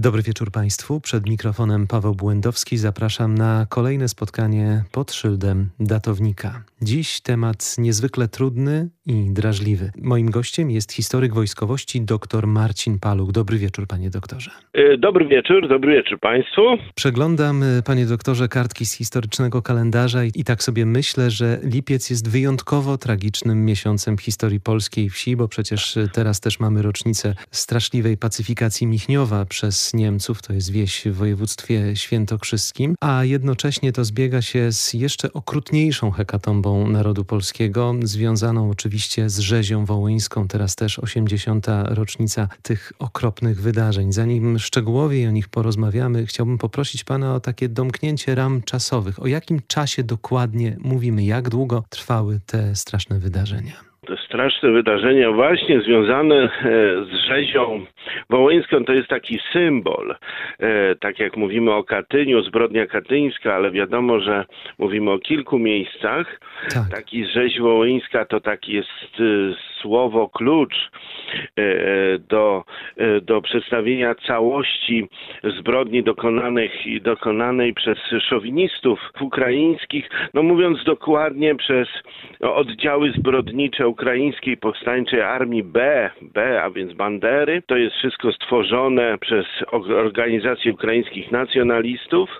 Dobry wieczór Państwu. Przed mikrofonem Paweł Błędowski zapraszam na kolejne spotkanie pod szyldem datownika. Dziś temat niezwykle trudny i drażliwy. Moim gościem jest historyk wojskowości dr Marcin Paluch. Dobry wieczór, panie doktorze. E, dobry wieczór, dobry wieczór państwu. Przeglądam, e, panie doktorze, kartki z historycznego kalendarza i, i tak sobie myślę, że lipiec jest wyjątkowo tragicznym miesiącem w historii polskiej wsi, bo przecież e, teraz też mamy rocznicę straszliwej pacyfikacji Michniowa przez Niemców, to jest wieś w województwie świętokrzyskim, a jednocześnie to zbiega się z jeszcze okrutniejszą hekatombą narodu polskiego, związaną oczywiście z rzezią wołyńską, teraz też 80. rocznica tych okropnych wydarzeń. Zanim szczegółowiej o nich porozmawiamy, chciałbym poprosić pana o takie domknięcie ram czasowych. O jakim czasie dokładnie mówimy? Jak długo trwały te straszne wydarzenia? Te straszne wydarzenia właśnie związane e, z rzezią wołyńską to jest taki symbol. E, tak jak mówimy o Katyniu, zbrodnia katyńska, ale wiadomo, że mówimy o kilku miejscach. Tak. Taki rzeź wołyńska to taki jest e, słowo klucz do, do przedstawienia całości zbrodni dokonanych i dokonanej przez szowinistów ukraińskich, no mówiąc dokładnie przez oddziały zbrodnicze Ukraińskiej Powstańczej Armii B, B, a więc Bandery. To jest wszystko stworzone przez organizację ukraińskich nacjonalistów,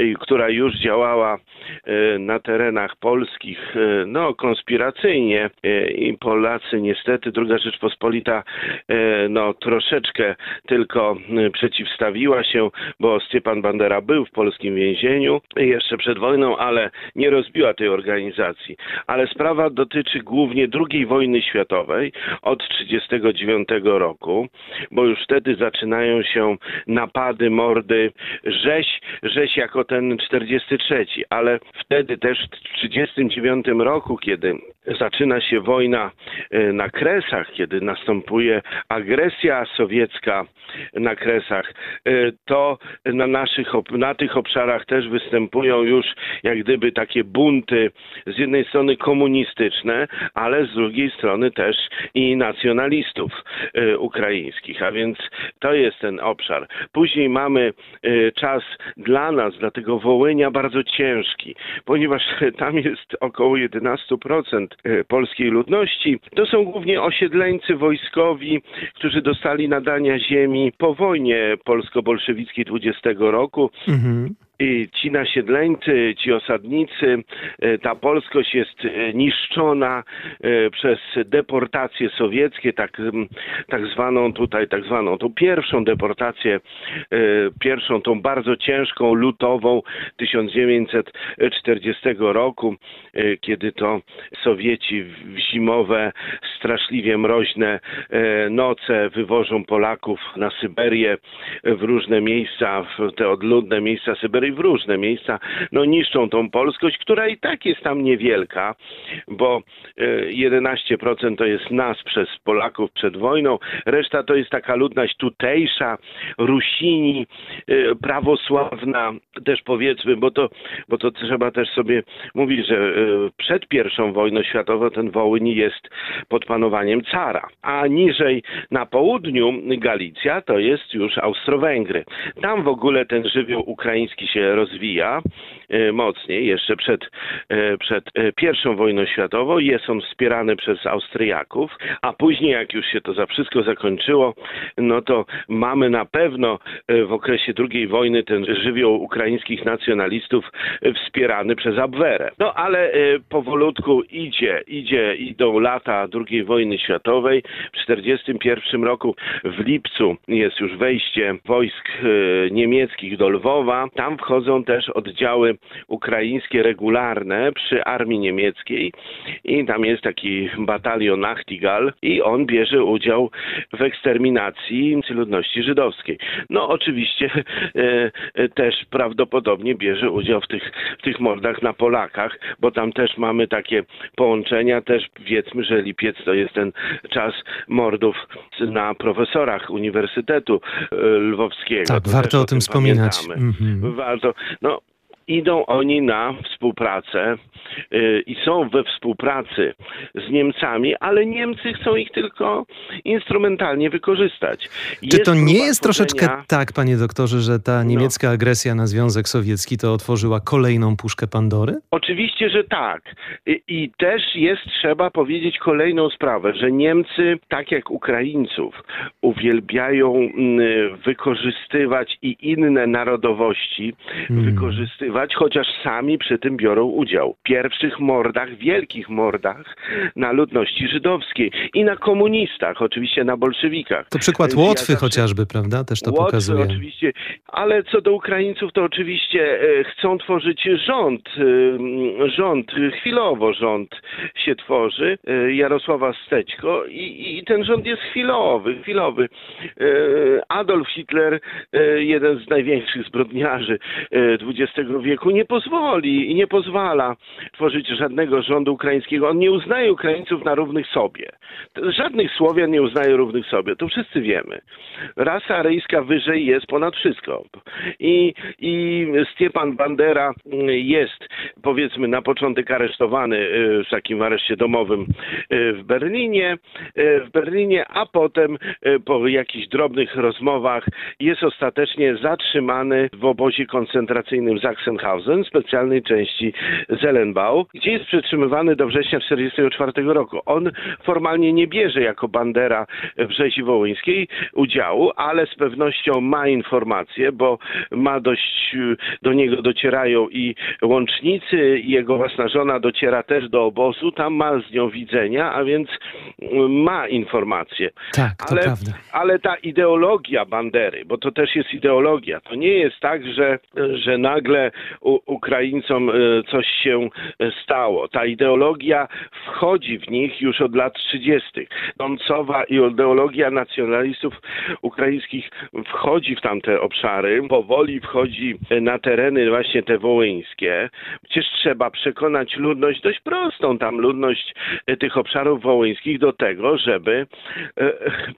y, która już działała y, na terenach polskich, y, no, konspiracyjnie i Polacy niestety, druga Rzeczpospolita, no, troszeczkę tylko przeciwstawiła się, bo Stiepan Bandera był w polskim więzieniu jeszcze przed wojną, ale nie rozbiła tej organizacji. Ale sprawa dotyczy głównie drugiej II wojny światowej od 1939 roku, bo już wtedy zaczynają się napady, mordy, rzeź, rzeź jako ten 43, ale wtedy też w 1939 roku, kiedy zaczyna się wojna e, na Kresach, kiedy następuje agresja sowiecka na Kresach, e, to na, naszych, na tych obszarach też występują już jak gdyby takie bunty z jednej strony komunistyczne, ale z drugiej strony też i nacjonalistów e, ukraińskich, a więc to jest ten obszar. Później mamy czas dla nas, dla tego Wołynia bardzo ciężki, ponieważ tam jest około 11% E, polskiej ludności. To są głównie osiedleńcy wojskowi, którzy dostali nadania ziemi po wojnie polsko-bolszewickiej 20 roku. Mhm ci nasiedleńcy, ci osadnicy, e, ta polskość jest e, niszczona e, przez deportacje sowieckie, tak, tak zwaną tutaj, tak zwaną tą pierwszą deportację, pierwszą tą bardzo ciężką, lutową 1940 roku, kiedy to Sowieci w zimowe, straszliwie mroźne noce wywożą Polaków na Syberię w różne miejsca, w te odludne miejsca Syberii, w różne miejsca, no niszczą tą polskość, która i tak jest tam niewielka, bo 11% e, to jest nas przez Polaków przed wojną, reszta to jest taka ludność tutejsza, Rusini, e, prawosławna, też powiedzmy, bo to, bo to trzeba też sobie mówić, że e, przed pierwszą wojną światową ten Wołyń jest pod panowaniem cara, a niżej na południu Galicja to jest już Austro-Węgry. Tam w ogóle ten żywioł ukraiński się rozwija e, mocniej, jeszcze przed, e, przed e, pierwszą wojną światową. Jest on wspierany przez Austriaków, a później jak już się to za wszystko zakończyło, no to mamy na pewno w okresie II wojny ten żywioł ukraińskich nacjonalistów wspierany przez Abwerę. No ale powolutku idzie, idzie, idą lata II wojny światowej. W 1941 roku w lipcu jest już wejście wojsk niemieckich do Lwowa. Tam wchodzą też oddziały ukraińskie regularne przy armii niemieckiej i tam jest taki batalion Nachtigal i on bierze udział w eksterminacji ludności żydowskiej. No oczywiście e, e, też prawdopodobnie bierze udział w tych, w tych mordach na Polakach, bo tam też mamy takie połączenia, też wiedzmy, że lipiec to jest ten czas mordów na profesorach Uniwersytetu e, Lwowskiego. Tak, to warto o tym wspominać. Mhm. Warto no, idą oni na współpracę y, i są we współpracy z Niemcami, ale Niemcy chcą ich tylko instrumentalnie wykorzystać. Czy to nie jest troszeczkę tak, panie doktorze, że ta no. niemiecka no. agresja na Związek Sowiecki to otworzyła kolejną puszkę Pandory? Oczywiście, że tak. I, I, też jest, trzeba powiedzieć kolejną sprawę, że Niemcy, tak jak Ukraińców, uwielbiają mm, wykorzystywać i inne narodowości, hmm. wykorzystywać, chociaż sami przy tym biorą udział. W pierwszych mordach, wielkich mordach na ludności żydowskiej i na komunistach, oczywiście na bolszewikach. To przykład Łotwy ja chociażby, prawda? Też to Łotwy pokazuje. oczywiście, ale co do Ukraińców, to oczywiście e, chcą tworzyć rząd, e, rząd, chwilowo rząd się tworzy, e, Jarosława Stećko i, i ten rząd jest chwilowy, chwilowy. Adolf Hitler, jeden z największych zbrodniarzy XX wieku, nie pozwoli i nie pozwala tworzyć żadnego rządu ukraińskiego. On nie uznaje Ukraińców na równych sobie. Żadnych Słowian nie uznaje równych sobie. To wszyscy wiemy. Rasa aryjska wyżej jest ponad wszystko. I, i Stiepan Bandera jest, powiedzmy, na początek aresztowany e, w takim areszcie domowym e, w Berlinie, e, w Berlinie, a potem po jakichś drobnych rozmowach jest ostatecznie zatrzymany w obozie koncentracyjnym Sachsenhausen, specjalnej części Zellenbau, gdzie jest przetrzymywany do września 1944 roku. On formalnie nie bierze jako bandera w rzezi wołyńskiej udziału, ale z pewnością ma informacje, bo ma dość, do niego docierają i łącznicy, i jego własna żona dociera też do obozu, tam ma z nią widzenia, a więc ma informacje. Tak, to ale, prawda. Ale ta ideologia bandery, bo to też jest ideologia, to nie jest tak, że, że nagle Ukraińcom e, coś się stało. Ta ideologia wchodzi w nich już od lat 30. Doncowa ideologia nacjonalistów ukraińskich wchodzi w tamte obszary, powoli wchodzi na tereny właśnie te wołyńskie. Przecież trzeba przekonać ludność dość prostą, tam ludność tych obszarów wołyńskich do tego, żeby e,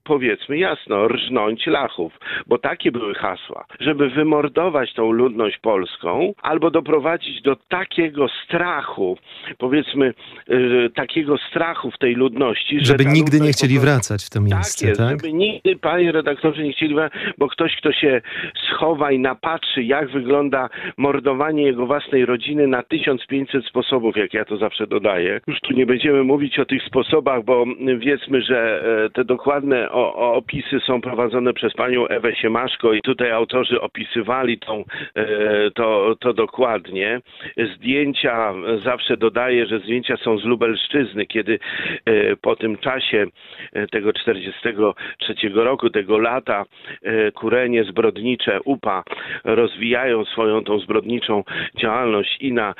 powiedzmy jasno, rżnąć lachów, bo takie były hasła, żeby wymordować tą ludność polską albo doprowadzić do takiego strachu, powiedzmy e, takiego strachu w tej ludności, żeby nigdy nie chcieli wracać w to miejsce, tak? Jest, tak? Żeby nigdy, panie redaktorze, nie chcieli wracać, bo ktoś, kto się schowa i napatrzy, jak wygląda mordowanie jego własnej rodziny na 1500 sposobów, jak ja to zawsze dodaję. Już tu nie będziemy mówić o tych sposobach, bo wiedzmy, że e, te dokładne o, o opisy są prowadzone przez panią Ewę Siemaszko i tutaj autorzy opisywali tą, e, to, to dokładnie. Zdjęcia, zawsze dodaję, że zdjęcia są z Lubelszczyzny, kiedy e, po tym czasie tego 43 roku, tego lata, kurenie zbrodnicze UPA rozwijają swoją tą zbrodniczą działalność i na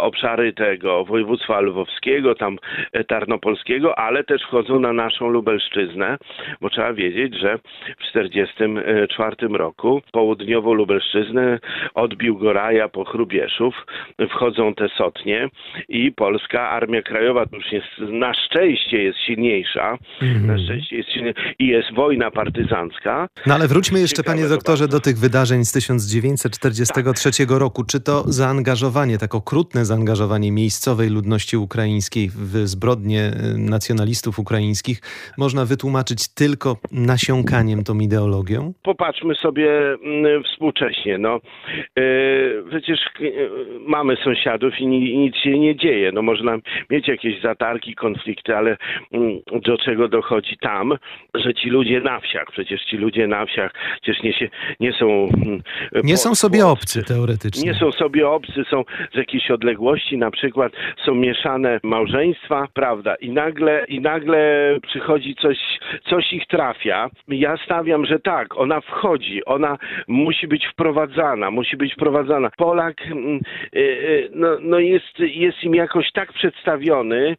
obszary tego województwa lwowskiego, tam tarnopolskiego, ale też wchodzą na naszą Lubelszczyznę, bo trzeba wiedzieć, że w 1944 roku południową Lubelszczyznę odbił Goraja po Chrubieszów, wchodzą te sotnie i polska Armia Krajowa już jest, na szczęście jest silniejsza, -hmm. na szczęście jest silniejsza i jest wojna partyzancka. No ale wróćmy jeszcze, Ciekawe panie doktorze, do tych wydarzeń z 1943 tak. roku. Czy to zaangażowanie, tak okrutne zaangażowanie miejscowej ludności ukraińskiej w zbrodnie y, nacjonalistów ukraińskich można wytłumaczyć tylko nasiąkaniem tą ideologią? Popatrzmy sobie mm, współcześnie. No, yy, przecież yy, mamy sąsiadów i nic się nie dzieje. No, można mieć jakieś zatargi, konflikty, ale yy, do czego dochodzi tam, że ci ludzie na wsiach, przecież ci ludzie na wsiach przecież nie, się, nie są... Mm, nie po, są sobie obcy teoretycznie. Nie są sobie obcy, są z jakiejś odległości, na przykład są mieszane małżeństwa, prawda, i nagle, i nagle przychodzi coś, coś ich trafia. Ja stawiam, że tak, ona wchodzi, ona musi być wprowadzana, musi być wprowadzana. Polak mm, y, y, no, no jest, jest im jakoś tak przedstawiony,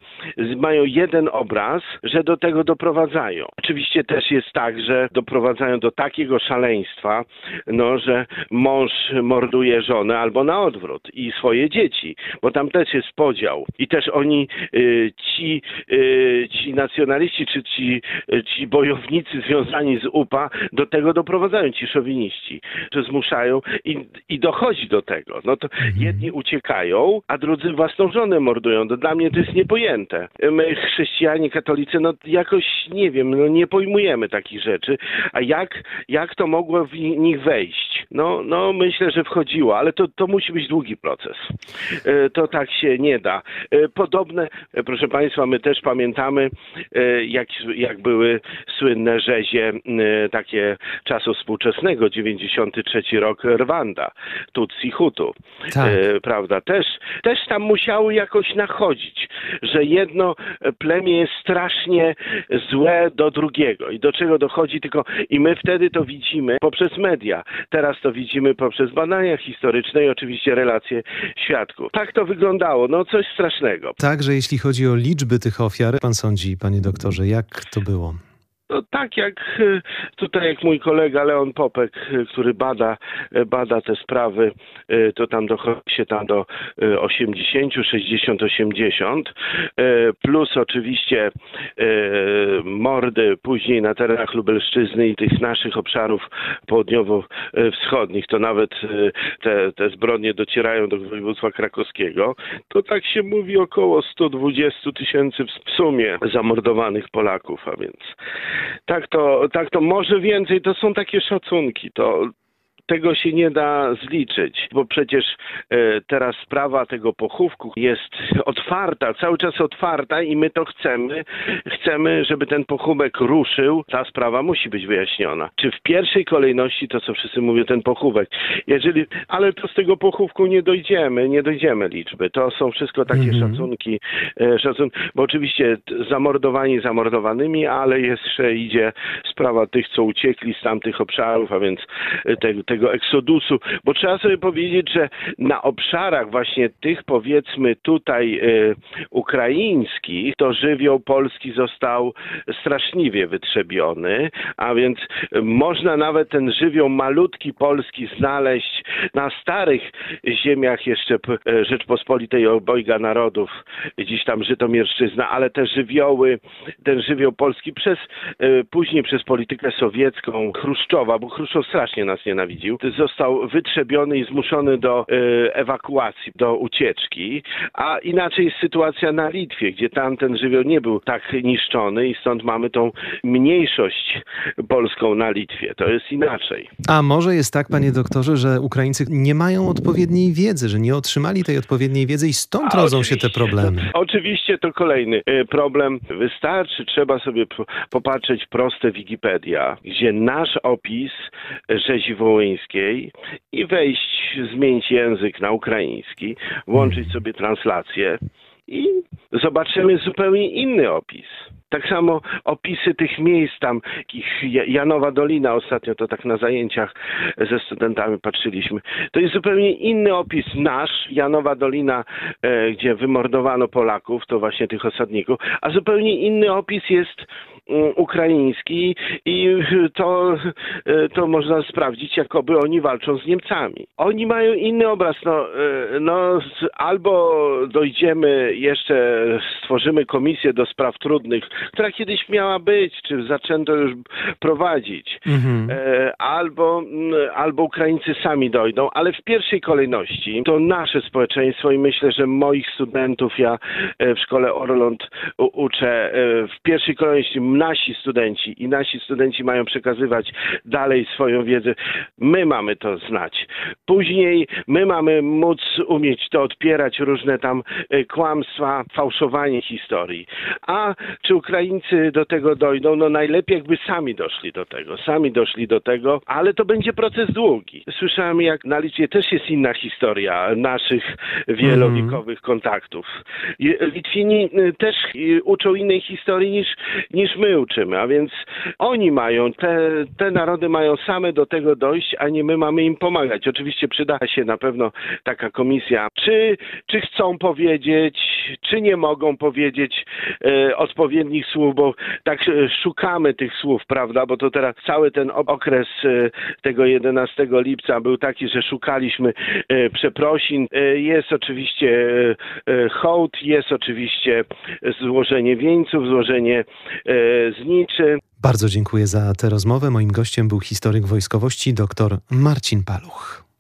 mają jeden obraz, że do tego doprowadzają. Oczywiście też jest tak, że doprowadzają do takiego szaleństwa, no, że mąż morduje żonę albo na odwrót i swoje dzieci, bo tam też jest podział. I też oni, y, ci, ci nacjonaliści, czy ci, ci bojownicy związani z UPA do tego doprowadzają, ci szowiniści, że zmuszają i, i dochodzi do tego. No to mhm. jedni uciekają, a drudzy własną żonę mordują. Dla mnie to jest niepojęte. My chrześcijanie, katolicy, no jakoś nie wiem, no nie pojmujemy takich rzeczy. A jak, jak to mogło w nich wejść? No, no myślę, że wchodziło, ale to, to musi być długi proces. E, to tak się nie da. E, podobne, e, proszę Państwa, my też pamiętamy, jak, jak były słynne rzezie takie czasu współczesnego, 93 rok Rwanda, Tutsi Hutu, tak. prawda? Też, też tam musiały jakoś nachodzić, że jedno plemię jest strasznie złe do drugiego i do czego dochodzi tylko i my wtedy to widzimy poprzez media. Teraz to widzimy poprzez badania historyczne i oczywiście relacje świadków. Tak to wyglądało, no coś strasznego. Także jeśli chodzi o liczby tych ofiar, pan sądzi, panie doktorze, jak to było? No, tak jak e, tutaj jak mój kolega Leon Popek, e, który bada, e, bada te sprawy, to tam dochodzi się tam do 80, 60, 80, plus oczywiście mordy później na terenach Lubelszczyzny i tych naszych obszarów południowo-wschodnich, to nawet te, te zbrodnie docierają do województwa krakowskiego, to tak się mówi około 120 tysięcy w sumie zamordowanych Polaków, a więc tak to, tak to może więcej, to są takie szacunki. To, tego się nie da zliczyć, bo przecież e, teraz sprawa tego pochówku jest otwarta, cały czas otwarta i my to chcemy. Chcemy, żeby ten pochówek ruszył. Ta sprawa musi być wyjaśniona. Czy w pierwszej kolejności to, co wszyscy mówią, ten pochówek. Jeżeli, ale to z tego pochówku nie dojdziemy, nie dojdziemy liczby. To są wszystko takie mm -hmm. szacunki, e, szacunki, bo oczywiście zamordowani zamordowanymi, ale jeszcze idzie sprawa tych, co uciekli z tamtych obszarów, a więc tego, tego eksodusu, bo trzeba sobie powiedzieć, że na obszarach właśnie tych powiedzmy tutaj y, ukraińskich, to żywioł polski został straszliwie wytrzebiony, a więc można nawet ten żywioł malutki polski znaleźć na starych ziemiach jeszcze e, Rzeczpospolitej obojga narodów, gdzieś tam Żytomierszczyzna, ale te żywioły, ten żywioł polski przez, y, później przez politykę sowiecką Chruszczowa, bo Chruszczow strasznie nas nienawidził, został wytrzebiony i zmuszony do e, ewakuacji, do ucieczki, a inaczej jest sytuacja na Litwie, gdzie tam ten żywioł nie był tak niszczony i stąd mamy tą mniejszość polską na Litwie. To jest inaczej. A może jest tak, panie doktorze, że Ukraińcy nie mają odpowiedniej wiedzy, że nie otrzymali tej odpowiedniej wiedzy i stąd rodzą się te problemy? Oczywiście to kolejny e, problem. Wystarczy, trzeba sobie popatrzeć proste Wikipedia, gdzie nasz opis rzezi i wejść, zmienić język na ukraiński, włączyć sobie translację i zobaczymy zupełnie inny opis. Tak samo opisy tych miejsc tam, Janowa Dolina, ostatnio to tak na zajęciach ze studentami patrzyliśmy. To jest zupełnie inny opis nasz, Janowa Dolina, e, gdzie wymordowano Polaków, to właśnie tych osadników, a zupełnie inny opis jest ukraiński i to, e, to można sprawdzić, jakoby oni walczą z Niemcami. Oni mają inny obraz. No, e, no, albo dojdziemy jeszcze, stworzymy komisję do spraw trudnych, która kiedyś miała być, czy zaczęto już prowadzić, mhm. E, albo, albo Ukraińcy sami dojdą, ale w pierwszej kolejności to nasze społeczeństwo i myślę, że moich studentów ja w szkole Orląt uczę w pierwszej kolejności nasi studenci i nasi studenci mają przekazywać dalej swoją wiedzę. My mamy to znać. Później my mamy móc umieć to odpierać, różne tam e, kłamstwa, fałszowanie historii. A czy Ukraińcy do tego dojdą? No najlepiej jakby sami doszli do tego. Sami doszli do tego, ale to będzie proces długi. Słyszałem jak na Litwie też jest inna historia naszych wielowiekowych mm. kontaktów. Litwini e, też e, uczą innej historii niż, niż my uczymy, a więc oni mają, te, te narody mają same do tego dojść, a nie my mamy im pomagać. Oczywiście przyda się na pewno taka komisja, czy, czy chcą powiedzieć, czy nie mogą powiedzieć e, odpowiednich słów, bo tak e, szukamy tych słów, prawda, bo to teraz cały ten okres e, tego 11 lipca był taki, że szukaliśmy e, przeprosin. E, jest oczywiście e, hołd, jest oczywiście złożenie wieńców, złożenie zniczy. Bardzo dziękuję za tę rozmowę. Moim gościem był historyk wojskowości dr Marcin Paluch.